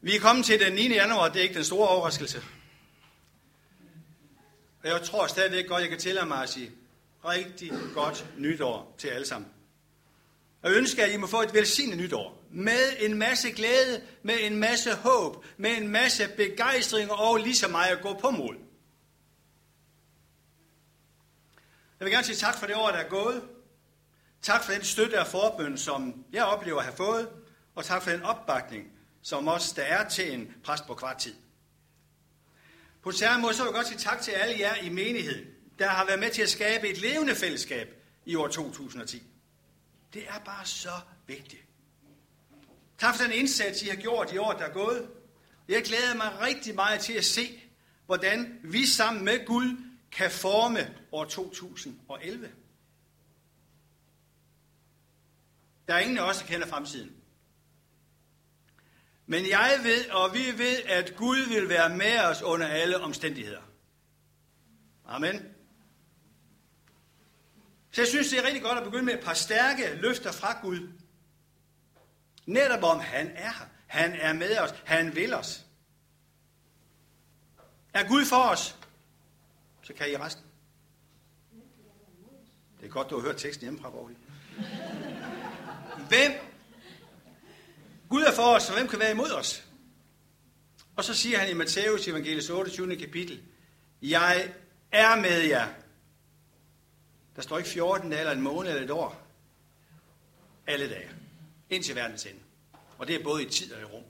Vi er kommet til den 9. januar, det er ikke den store overraskelse. Og jeg tror stadigvæk godt, jeg kan tillade mig at sige rigtig godt nytår til alle sammen. Og ønsker, at I må få et velsignet nytår. Med en masse glæde, med en masse håb, med en masse begejstring og lige så meget at gå på mål. Jeg vil gerne sige tak for det år, der er gået. Tak for den støtte og forbøn, som jeg oplever at have fået. Og tak for den opbakning, som også der er til en præst på kvart tid. På samme måde så vil jeg godt sige tak til alle jer i menigheden, der har været med til at skabe et levende fællesskab i år 2010. Det er bare så vigtigt. Tak for den indsats, I har gjort i år, der er gået. Jeg glæder mig rigtig meget til at se, hvordan vi sammen med Gud kan forme år 2011. Der er ingen af os, der kender fremtiden. Men jeg ved, og vi ved, at Gud vil være med os under alle omstændigheder. Amen. Så jeg synes, det er rigtig godt at begynde med et par stærke løfter fra Gud. Netop om han er her. Han er med os. Han vil os. Er Gud for os, så kan I resten. Det er godt, du har hørt teksten hjemmefra, Borgli. Hvem? For os, og hvem kan være imod os? Og så siger han i Matthæus evangeliets 28. kapitel, Jeg er med jer. Der står ikke 14 dage, eller en måned, eller et år. Alle dage. Indtil verdens ende. Og det er både i tid og i rum.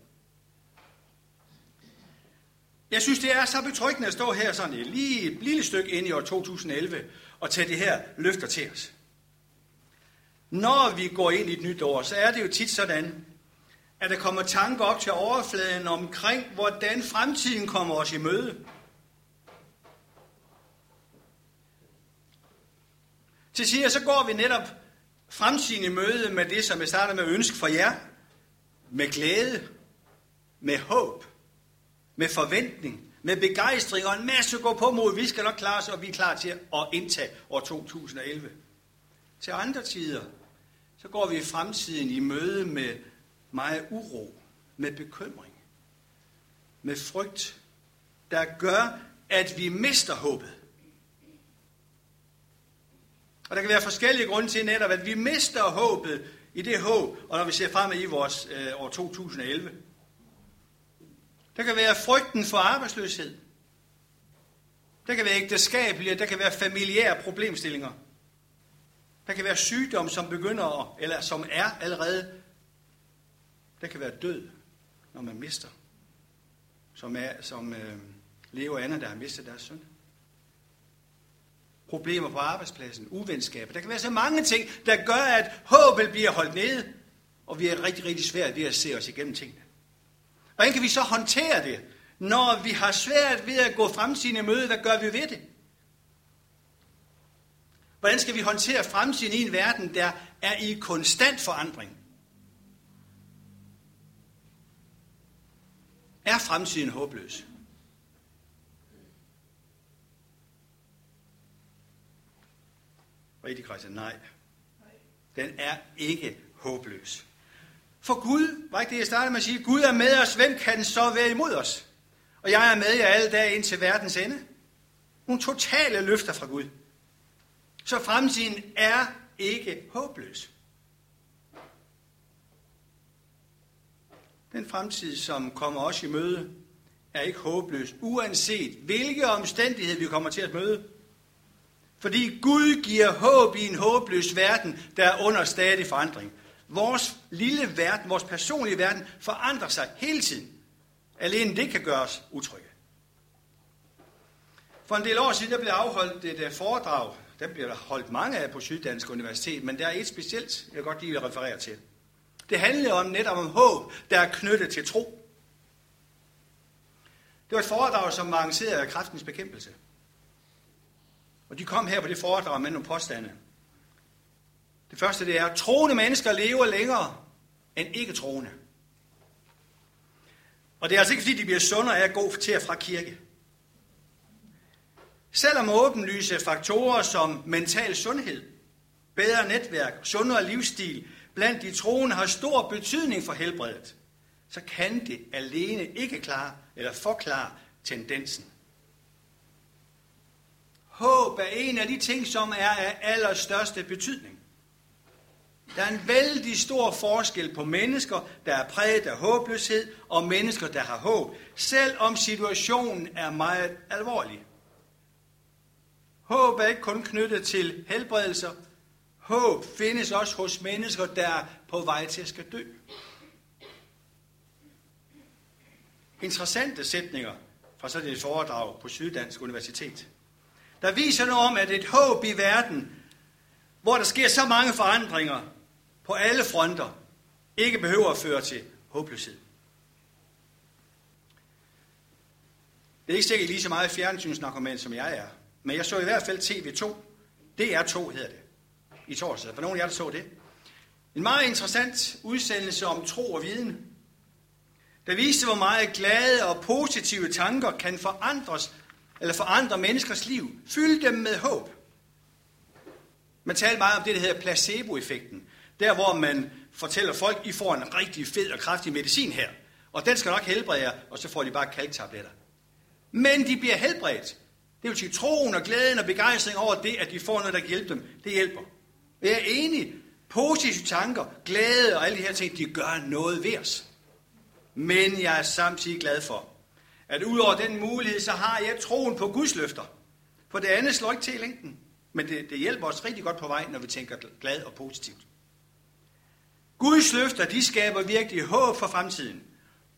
Jeg synes, det er så betryggende at stå her sådan et lige et lille stykke ind i år 2011 og tage det her løfter til os. Når vi går ind i et nyt år, så er det jo tit sådan, at der kommer tanker op til overfladen omkring, hvordan fremtiden kommer os i møde. Til siger, så går vi netop fremtiden i møde med det, som jeg starter med at ønske for jer. Med glæde, med håb, med forventning, med begejstring og en masse at gå på mod. Vi skal nok klare os, og vi er klar til at indtage år 2011. Til andre tider, så går vi i fremtiden i møde med meget uro, med bekymring, med frygt, der gør, at vi mister håbet. Og der kan være forskellige grunde til netop, at vi mister håbet i det håb, og når vi ser frem i vores øh, år 2011. Der kan være frygten for arbejdsløshed. Der kan være ægteskabelige, der kan være familiære problemstillinger. Der kan være sygdom, som begynder, eller som er allerede. Der kan være død, når man mister. Som, er, som øh, Leo og Anna, der har mistet deres søn. Problemer på arbejdspladsen, uvenskaber. Der kan være så mange ting, der gør, at håbet bliver holdt nede, og vi er rigtig, rigtig svært ved at se os igennem tingene. Hvordan kan vi så håndtere det, når vi har svært ved at gå fremtiden i møde? Hvad gør vi ved det? Hvordan skal vi håndtere fremtiden i en verden, der er i konstant forandring? Er fremtiden håbløs? Rigtig Christian, nej. Den er ikke håbløs. For Gud, var ikke det, jeg startede med at sige, Gud er med os, hvem kan så være imod os? Og jeg er med jer alle dage ind til verdens ende. Nogle totale løfter fra Gud. Så fremtiden er ikke håbløs. Den fremtid, som kommer os i møde, er ikke håbløs, uanset hvilke omstændigheder vi kommer til at møde. Fordi Gud giver håb i en håbløs verden, der er under stadig forandring. Vores lille verden, vores personlige verden, forandrer sig hele tiden. Alene det kan gøre os utrygge. For en del år siden der blev afholdt et øh, foredrag. Der bliver der holdt mange af på Syddansk Universitet, men der er et specielt, jeg godt lige vil referere til. Det handler om netop om håb, der er knyttet til tro. Det var et foredrag, som var arrangeret af kraftens bekæmpelse. Og de kom her på det foredrag med nogle påstande. Det første det er, at troende mennesker lever længere end ikke troende. Og det er altså ikke, fordi de bliver sundere af at gå til og fra kirke. Selvom åbenlyse faktorer som mental sundhed, bedre netværk, sundere livsstil blandt de troende har stor betydning for helbredet, så kan det alene ikke klare eller forklare tendensen. Håb er en af de ting, som er af allerstørste betydning. Der er en vældig stor forskel på mennesker, der er præget af håbløshed, og mennesker, der har håb, selvom situationen er meget alvorlig. Håb er ikke kun knyttet til helbredelser. Håb findes også hos mennesker, der er på vej til at skal dø. Interessante sætninger fra sådan et foredrag på Syddansk Universitet. Der viser noget om, at et håb i verden, hvor der sker så mange forandringer på alle fronter, ikke behøver at føre til håbløshed. Det er ikke sikkert lige så meget fjernsynsnarkoman, som jeg er. Men jeg så i hvert fald TV2. DR2 hedder det. I torsdag. For nogen af jer, der så det. En meget interessant udsendelse om tro og viden. Der viste, hvor meget glade og positive tanker kan forandres, eller forandre menneskers liv. Fylde dem med håb. Man taler meget om det, der hedder placeboeffekten. Der, hvor man fortæller folk, I får en rigtig fed og kraftig medicin her. Og den skal nok helbrede jer, og så får de bare kalktabletter. Men de bliver helbredt. Det vil sige, troen og glæden og begejstring over det, at de får noget, der kan hjælpe dem, det hjælper. Jeg er enig. Positive tanker, glæde og alle de her ting, de gør noget ved os. Men jeg er samtidig glad for, at udover den mulighed, så har jeg troen på Guds løfter. For det andet slår ikke til i længden. Men det, det hjælper os rigtig godt på vej, når vi tænker glad og positivt. Guds løfter, de skaber virkelig håb for fremtiden,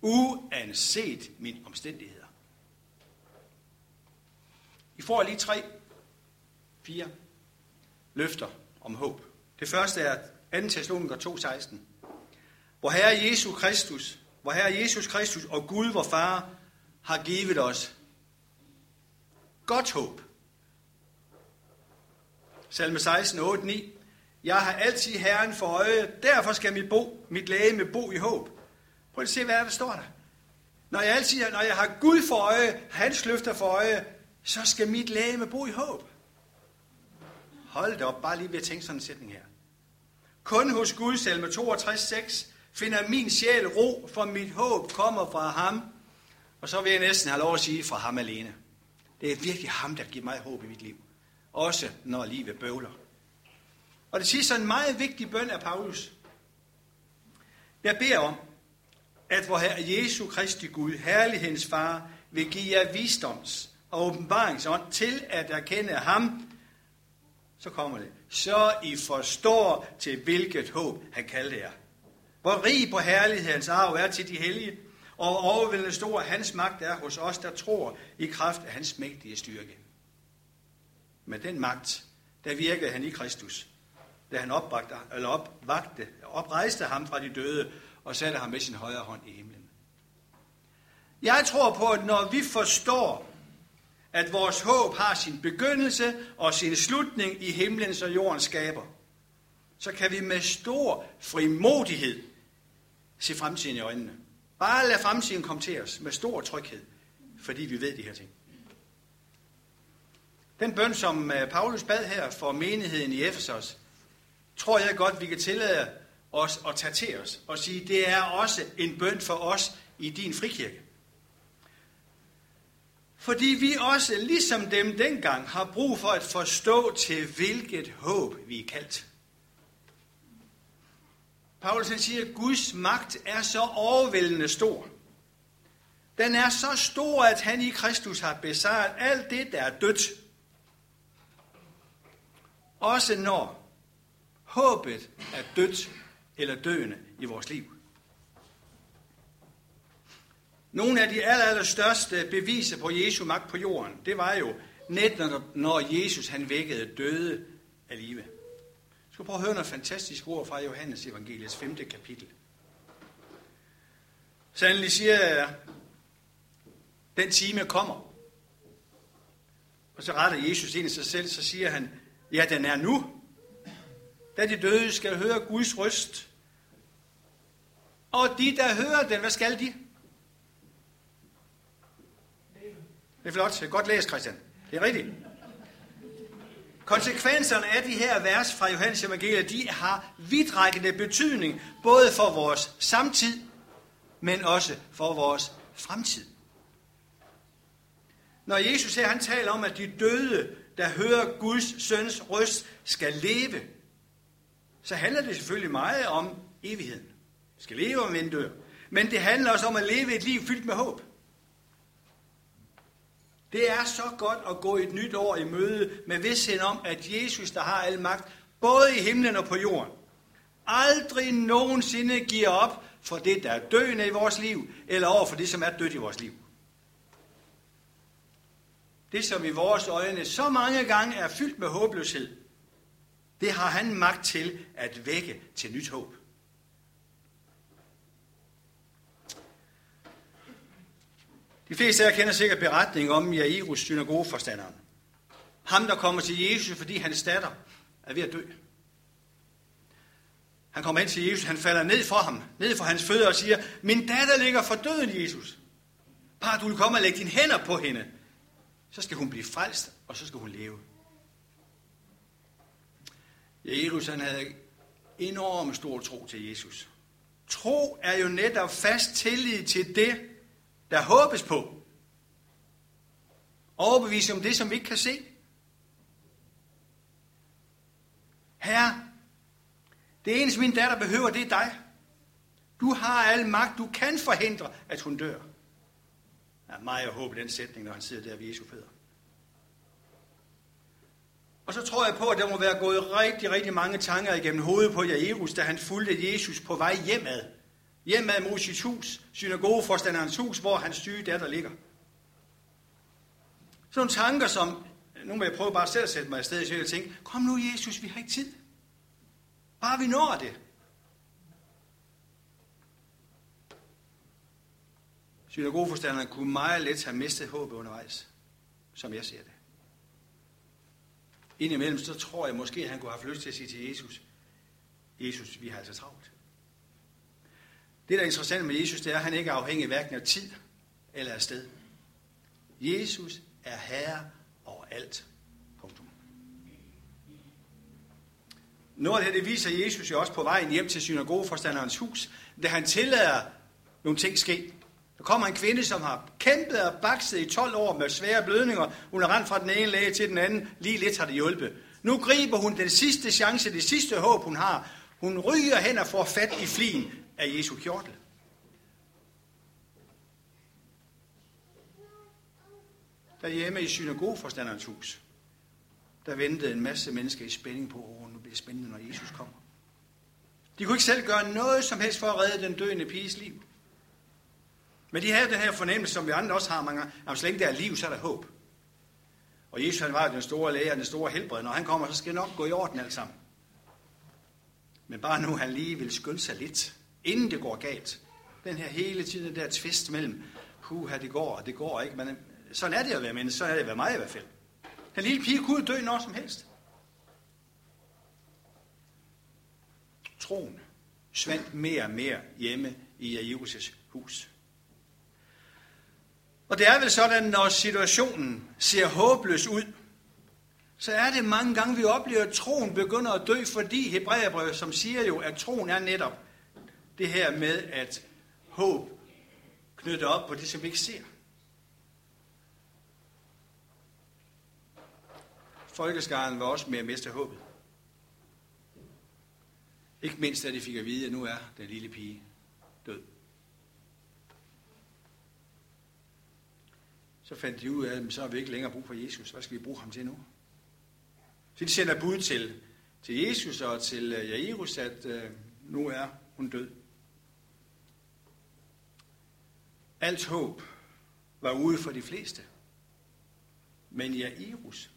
uanset min omstændigheder. I får lige tre, fire løfter om håb. Det første er 2. Thessaloniker 2,16. Hvor Herre Jesus Kristus, hvor Herre Jesus Kristus og Gud, vor Far, har givet os godt håb. Salme 16, 8, 9. Jeg har altid Herren for øje, derfor skal mit, bo, mit læge med bo i håb. Prøv at se, hvad der står der. Når jeg, altid, når jeg har Gud for øje, hans løfter for øje, så skal mit læge bo i håb. Hold da op, bare lige ved at tænke sådan en sætning her. Kun hos Gud, salme 62, 6, finder min sjæl ro, for mit håb kommer fra ham. Og så vil jeg næsten have lov at sige fra ham alene. Det er virkelig ham, der giver mig håb i mit liv. Også når livet bøvler. Og det sidste er en meget vigtig bøn af Paulus. Jeg beder om, at vor Herre Jesu Kristi Gud, herlighedens far, vil give jer visdoms og åbenbaringsånd til at erkende ham, så kommer det. Så I forstår til hvilket håb han kaldte jer. Hvor rig på herlighedens arv er til de hellige, og overvældende stor hans magt er hos os, der tror i kraft af hans mægtige styrke. Med den magt, der virkede han i Kristus, da han opbragte, eller opvagte, oprejste ham fra de døde og satte ham med sin højre hånd i himlen. Jeg tror på, at når vi forstår, at vores håb har sin begyndelse og sin slutning i himlens og jordens skaber, så kan vi med stor frimodighed se fremtiden i øjnene. Bare lad fremtiden komme til os med stor tryghed, fordi vi ved de her ting. Den bøn, som øh, Paulus bad her for menigheden i Efesos, tror jeg godt, vi kan tillade os at tage til os og sige, det er også en bøn for os i din frikirke. Fordi vi også, ligesom dem dengang, har brug for at forstå til hvilket håb vi er kaldt. Paulus siger, at Guds magt er så overvældende stor. Den er så stor, at han i Kristus har besejret alt det, der er dødt. Også når håbet er dødt eller døende i vores liv. Nogle af de aller, aller største beviser på Jesu magt på jorden, det var jo netop, når Jesus han vækkede døde af live. Jeg skal prøve at høre noget fantastisk ord fra Johannes evangeliets 5. kapitel. Sandelig siger jeg, den time kommer. Og så retter Jesus ind i sig selv, så siger han, ja, den er nu. Da de døde skal høre Guds røst. Og de, der hører den, hvad skal de? Det er flot. Godt læst, Christian. Det er rigtigt. Konsekvenserne af de her vers fra Johannes Evangeliet, de har vidtrækkende betydning, både for vores samtid men også for vores fremtid. Når Jesus her, han taler om, at de døde, der hører Guds søns røst, skal leve, så handler det selvfølgelig meget om evigheden. Vi skal leve om vi dør. Men det handler også om at leve et liv fyldt med håb. Det er så godt at gå et nyt år i møde med vidstheden om, at Jesus, der har al magt, både i himlen og på jorden, aldrig nogensinde giver op for det, der er døende i vores liv, eller over for det, som er dødt i vores liv. Det, som i vores øjne så mange gange er fyldt med håbløshed, det har han magt til at vække til nyt håb. De fleste af jer kender sikkert beretningen om Jairus synagogeforstanderen. Ham, der kommer til Jesus, fordi hans datter er ved at dø. Han kommer ind til Jesus, han falder ned for ham, ned for hans fødder og siger, min datter ligger for døden, Jesus. Bare du vil komme og lægge dine hænder på hende. Så skal hun blive frelst, og så skal hun leve. Jairus, han havde enormt stor tro til Jesus. Tro er jo netop fast tillid til det, der håbes på. Overbevise om det, som vi ikke kan se. Herre, det eneste min datter behøver, det er dig. Du har al magt, du kan forhindre, at hun dør. Der er meget at håbe den sætning, når han sidder der ved Jesu fødder. Og så tror jeg på, at der må være gået rigtig, rigtig mange tanker igennem hovedet på Jairus, da han fulgte Jesus på vej hjemad. Hjemad mod sit hus, synagogeforstanderens hus, hvor hans syge datter ligger. Sådan nogle tanker, som, nu må jeg prøve bare selv at sætte mig afsted, så jeg tænke, kom nu Jesus, vi har ikke tid. Bare vi når det. Synagogeforstanderen kunne meget let have mistet håbet undervejs, som jeg ser det. Indimellem så tror jeg måske, at han kunne have lyst til at sige til Jesus, Jesus, vi har altså travlt. Det, der er interessant med Jesus, det er, at han ikke er afhængig hverken af tid eller af sted. Jesus er herre over alt. Punktum. Noget af det, det viser Jesus jo også på vejen hjem til synagogeforstanderens hus, da han tillader nogle ting ske. Der kommer en kvinde, som har kæmpet og bakset i 12 år med svære blødninger. Hun har rendt fra den ene læge til den anden. Lige lidt har det hjulpet. Nu griber hun den sidste chance, det sidste håb, hun har. Hun ryger hen og får fat i flien af Jesu kjortel. Derhjemme i synagogeforstanderens hus, der ventede en masse mennesker i spænding på, at nu bliver spændende, når Jesus kommer. De kunne ikke selv gøre noget som helst for at redde den døende piges liv. Men de havde den her fornemmelse, som vi andre også har mange gange, at så længe der er liv, så er der håb. Og Jesus han var den store læge og den store helbred. Når han kommer, så skal det nok gå i orden alt sammen. Men bare nu han lige vil skynde sig lidt, inden det går galt. Den her hele tiden, der tvist mellem, puha, det går, og det går ikke. Men øh, sådan er det at være menneske, så er det at være mig i hvert fald. Den lille pige kunne dø når som helst. Troen svandt mere og mere hjemme i Jairus' hus. Og det er vel sådan, når situationen ser håbløs ud, så er det mange gange, vi oplever, at troen begynder at dø, fordi Hebræerbrevet, som siger jo, at troen er netop det her med, at håb knytter op på det, som vi ikke ser. Folkeskaren var også med at miste håbet. Ikke mindst, da de fik at vide, at nu er den lille pige død. Så fandt de ud af, at så har vi ikke længere brug for Jesus. Hvad skal vi bruge ham til nu? Så de sender bud til, til Jesus og til øh, Jairus, at øh, nu er hun død. Alt håb var ude for de fleste. Men Jairus,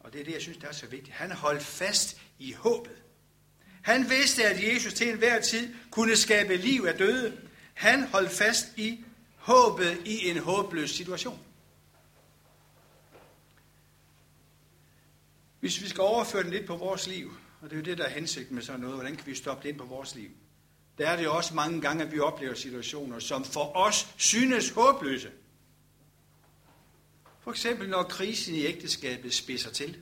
og det er det, jeg synes, der er så vigtigt, han holdt fast i håbet. Han vidste, at Jesus til enhver tid kunne skabe liv af døde. Han holdt fast i håbet i en håbløs situation. Hvis vi skal overføre den lidt på vores liv, og det er jo det, der er hensigten med sådan noget, hvordan kan vi stoppe det ind på vores liv? Der er det jo også mange gange, at vi oplever situationer, som for os synes håbløse. For eksempel når krisen i ægteskabet spidser til.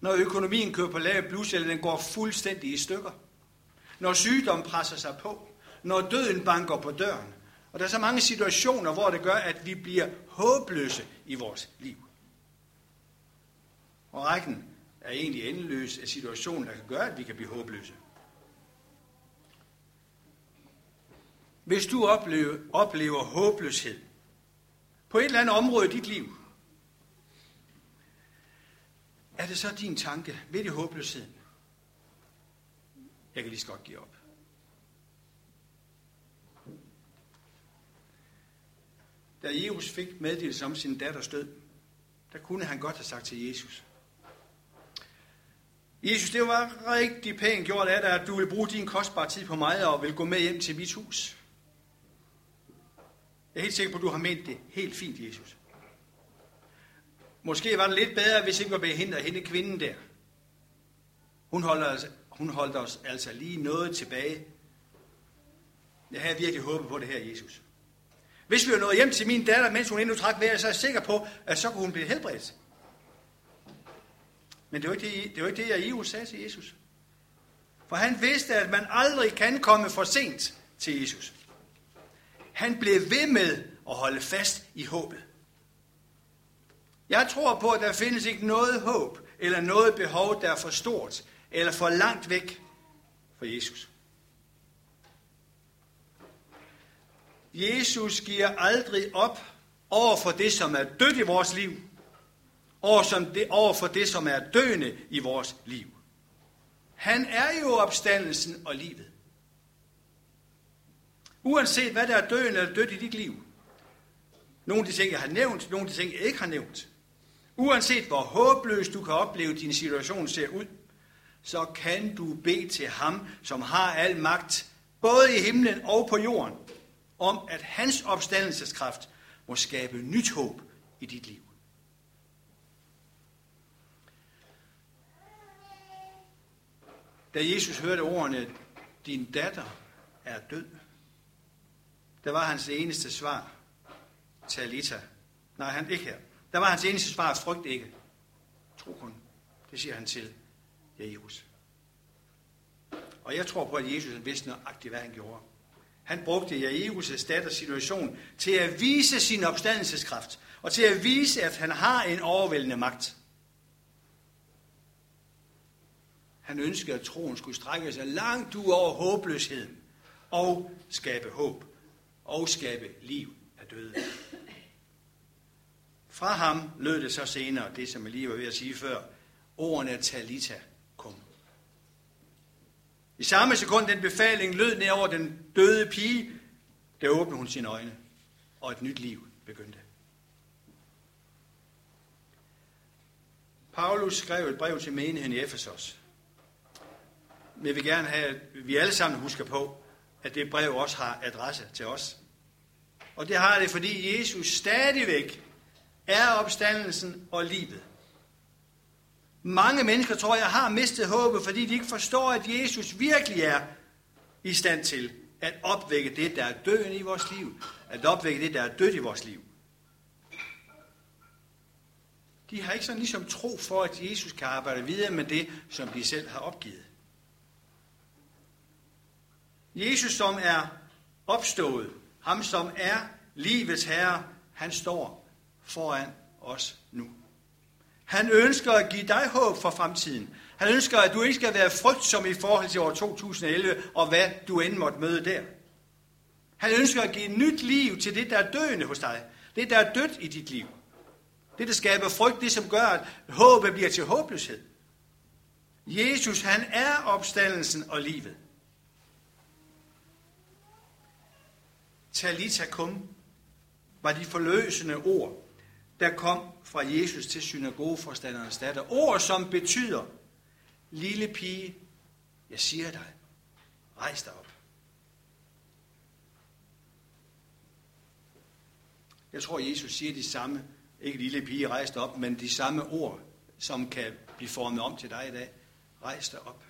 Når økonomien kører på lave blus, eller den går fuldstændig i stykker. Når sygdom presser sig på. når døden banker på døren. Og der er så mange situationer, hvor det gør, at vi bliver håbløse i vores liv. Og rækken er egentlig endeløs af situationer, der kan gøre, at vi kan blive håbløse. Hvis du oplever, oplever håbløshed på et eller andet område i dit liv, er det så din tanke ved det håbløsheden? Jeg kan lige så godt give op. Da Jesus fik meddelelse om sin datters død, der kunne han godt have sagt til Jesus, Jesus, det var rigtig pænt gjort af dig, at du vil bruge din kostbare tid på mig og vil gå med hjem til mit hus. Jeg er helt sikker på, at du har ment det helt fint, Jesus. Måske var det lidt bedre, hvis ikke var behindret hende kvinden der. Hun holdt, os, hun holdt os altså lige noget tilbage. Jeg havde virkelig håbet på det her, Jesus. Hvis vi var nået hjem til min datter, mens hun endnu trak vejret, så er jeg sikker på, at så kunne hun blive helbredt. Men det var ikke det, det, var ikke det jeg Jesus sagde til Jesus. For han vidste, at man aldrig kan komme for sent til Jesus. Han blev ved med at holde fast i håbet. Jeg tror på, at der findes ikke noget håb eller noget behov, der er for stort eller for langt væk fra Jesus. Jesus giver aldrig op over for det, som er dødt i vores liv, over, som det, over for det, som er døende i vores liv. Han er jo opstandelsen og livet. Uanset hvad der er døden eller dødt i dit liv. Nogle af de ting, jeg har nævnt, nogle af de ting, jeg ikke har nævnt. Uanset hvor håbløs du kan opleve, din situation ser ud, så kan du bede til ham, som har al magt, både i himlen og på jorden, om at hans opstandelseskraft må skabe nyt håb i dit liv. Da Jesus hørte ordene, din datter er død, der var hans eneste svar, Talita. Nej, han ikke her. Der var hans eneste svar, frygt ikke. Tro kun. Det siger han til Jairus. Og jeg tror på, at Jesus vidste nøjagtigt, hvad han gjorde. Han brugte Jairus' datters situation til at vise sin opstandelseskraft, og til at vise, at han har en overvældende magt. Han ønskede, at troen skulle strække sig langt ud over håbløsheden og skabe håb og skabe liv af døde. Fra ham lød det så senere, det som jeg lige var ved at sige før, ordene Talita kom. I samme sekund den befaling lød ned over den døde pige, der åbnede hun sine øjne, og et nyt liv begyndte. Paulus skrev et brev til menigheden i Efesos. Men jeg vil gerne have, at vi alle sammen husker på, at det brev også har adresse til os. Og det har det, fordi Jesus stadigvæk er opstandelsen og livet. Mange mennesker, tror jeg, har mistet håbet, fordi de ikke forstår, at Jesus virkelig er i stand til at opvække det, der er døende i vores liv. At opvække det, der er dødt i vores liv. De har ikke sådan ligesom tro for, at Jesus kan arbejde videre med det, som de selv har opgivet. Jesus, som er opstået, ham som er livets herre, han står foran os nu. Han ønsker at give dig håb for fremtiden. Han ønsker, at du ikke skal være frygtsom i forhold til år 2011, og hvad du end måtte møde der. Han ønsker at give nyt liv til det, der er døende hos dig. Det, der er dødt i dit liv. Det, der skaber frygt, det som gør, at håbet bliver til håbløshed. Jesus, han er opstandelsen og livet. Talita kum var de forløsende ord, der kom fra Jesus til synagogeforstanderens datter. Ord, som betyder, lille pige, jeg siger dig, rejs dig op. Jeg tror, Jesus siger de samme, ikke lille pige, rejs dig op, men de samme ord, som kan blive formet om til dig i dag. Rejs dig op.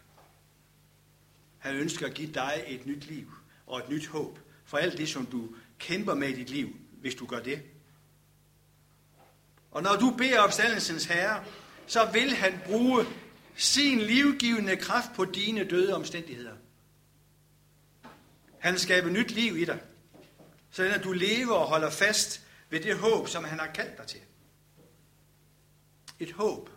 Han ønsker at give dig et nyt liv og et nyt håb for alt det, som du kæmper med i dit liv, hvis du gør det. Og når du beder opstandelsens herre, så vil han bruge sin livgivende kraft på dine døde omstændigheder. Han skaber nyt liv i dig, så at du lever og holder fast ved det håb, som han har kaldt dig til. Et håb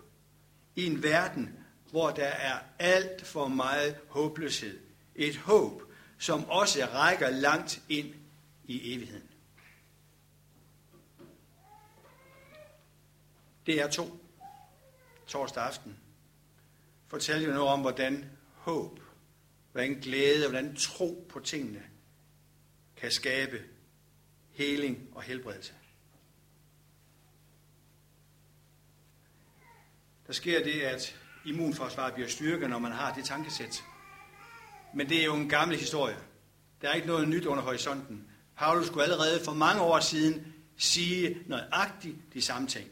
i en verden, hvor der er alt for meget håbløshed. Et håb, som også rækker langt ind i evigheden. Det er to. Torsdag aften. Fortæl jo noget om, hvordan håb, hvordan glæde, hvordan tro på tingene kan skabe heling og helbredelse. Der sker det, at immunforsvaret bliver styrket, når man har det tankesæt. Men det er jo en gammel historie. Der er ikke noget nyt under horisonten. Paulus skulle allerede for mange år siden sige nøjagtigt de samme ting.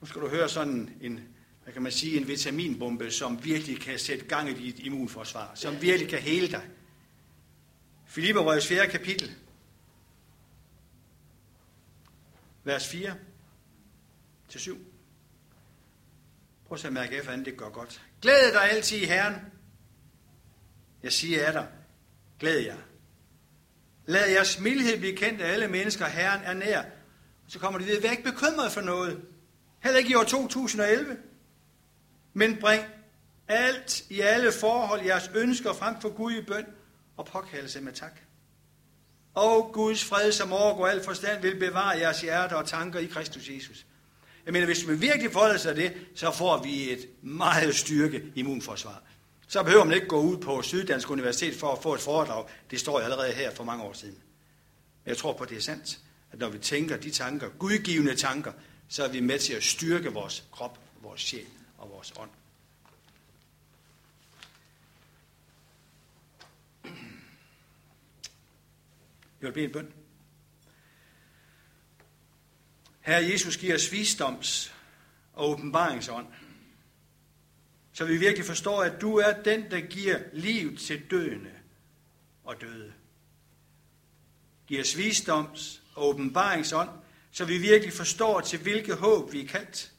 Nu skal du høre sådan en, hvad kan man sige, en vitaminbombe, som virkelig kan sætte gang i dit immunforsvar, som virkelig kan hele dig. Filipperbrevets 4. kapitel, vers 4 til 7. Prøv at mærke efter, hvordan det går godt. Glæd dig altid i Herren. Jeg siger af dig, glæd jer. Lad jeres mildhed blive kendt af alle mennesker. Herren er nær. Så kommer de ved, vær ikke bekymret for noget. Heller ikke i år 2011. Men bring alt i alle forhold jeres ønsker frem for Gud i bøn og påkaldelse med tak. Og Guds fred, som overgår al forstand, vil bevare jeres hjerter og tanker i Kristus Jesus. Jeg mener, hvis man virkelig forholder sig det, så får vi et meget styrke immunforsvar. Så behøver man ikke gå ud på Syddansk Universitet for at få et foredrag. Det står jeg allerede her for mange år siden. Jeg tror på, at det er sandt, at når vi tænker de tanker, gudgivende tanker, så er vi med til at styrke vores krop, vores sjæl og vores ånd. Jeg vil bede en bøn. Herre Jesus giver os visdoms og åbenbaringsånd, så vi virkelig forstår, at du er den, der giver liv til døende og døde. Giv os visdoms og åbenbaringsånd, så vi virkelig forstår, til hvilket håb vi er kaldt,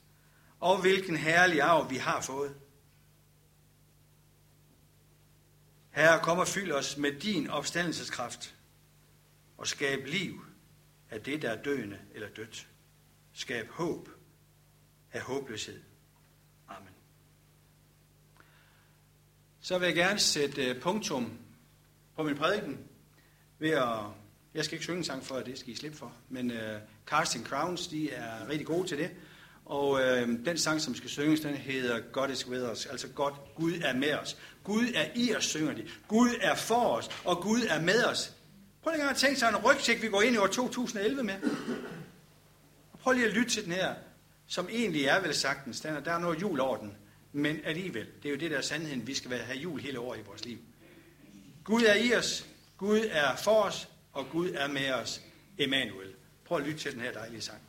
og hvilken herlig arv vi har fået. Herre, kom og fyld os med din opstandelseskraft, og skab liv af det, der er døende eller dødt. Skab håb af håbløshed. Amen. Så vil jeg gerne sætte øh, punktum på min prædiken ved at jeg skal ikke synge en sang for, at det skal I slippe for. Men uh, Casting Crowns, de er rigtig gode til det. Og uh, den sang, som skal synges, den hedder God is with us. Altså God, Gud er med os. Gud er i os, synger de. Gud er for os, og Gud er med os. Prøv lige at tænke sig en rygsæk, vi går ind i år 2011 med. Hold prøv lige at lytte til den her, som egentlig er vel sagtens. Der er noget jul over den. Men alligevel, det er jo det, der er sandheden. Vi skal have jul hele året i vores liv. Gud er i os. Gud er for os og Gud er med os, Emanuel. Prøv at lytte til den her dejlige sang.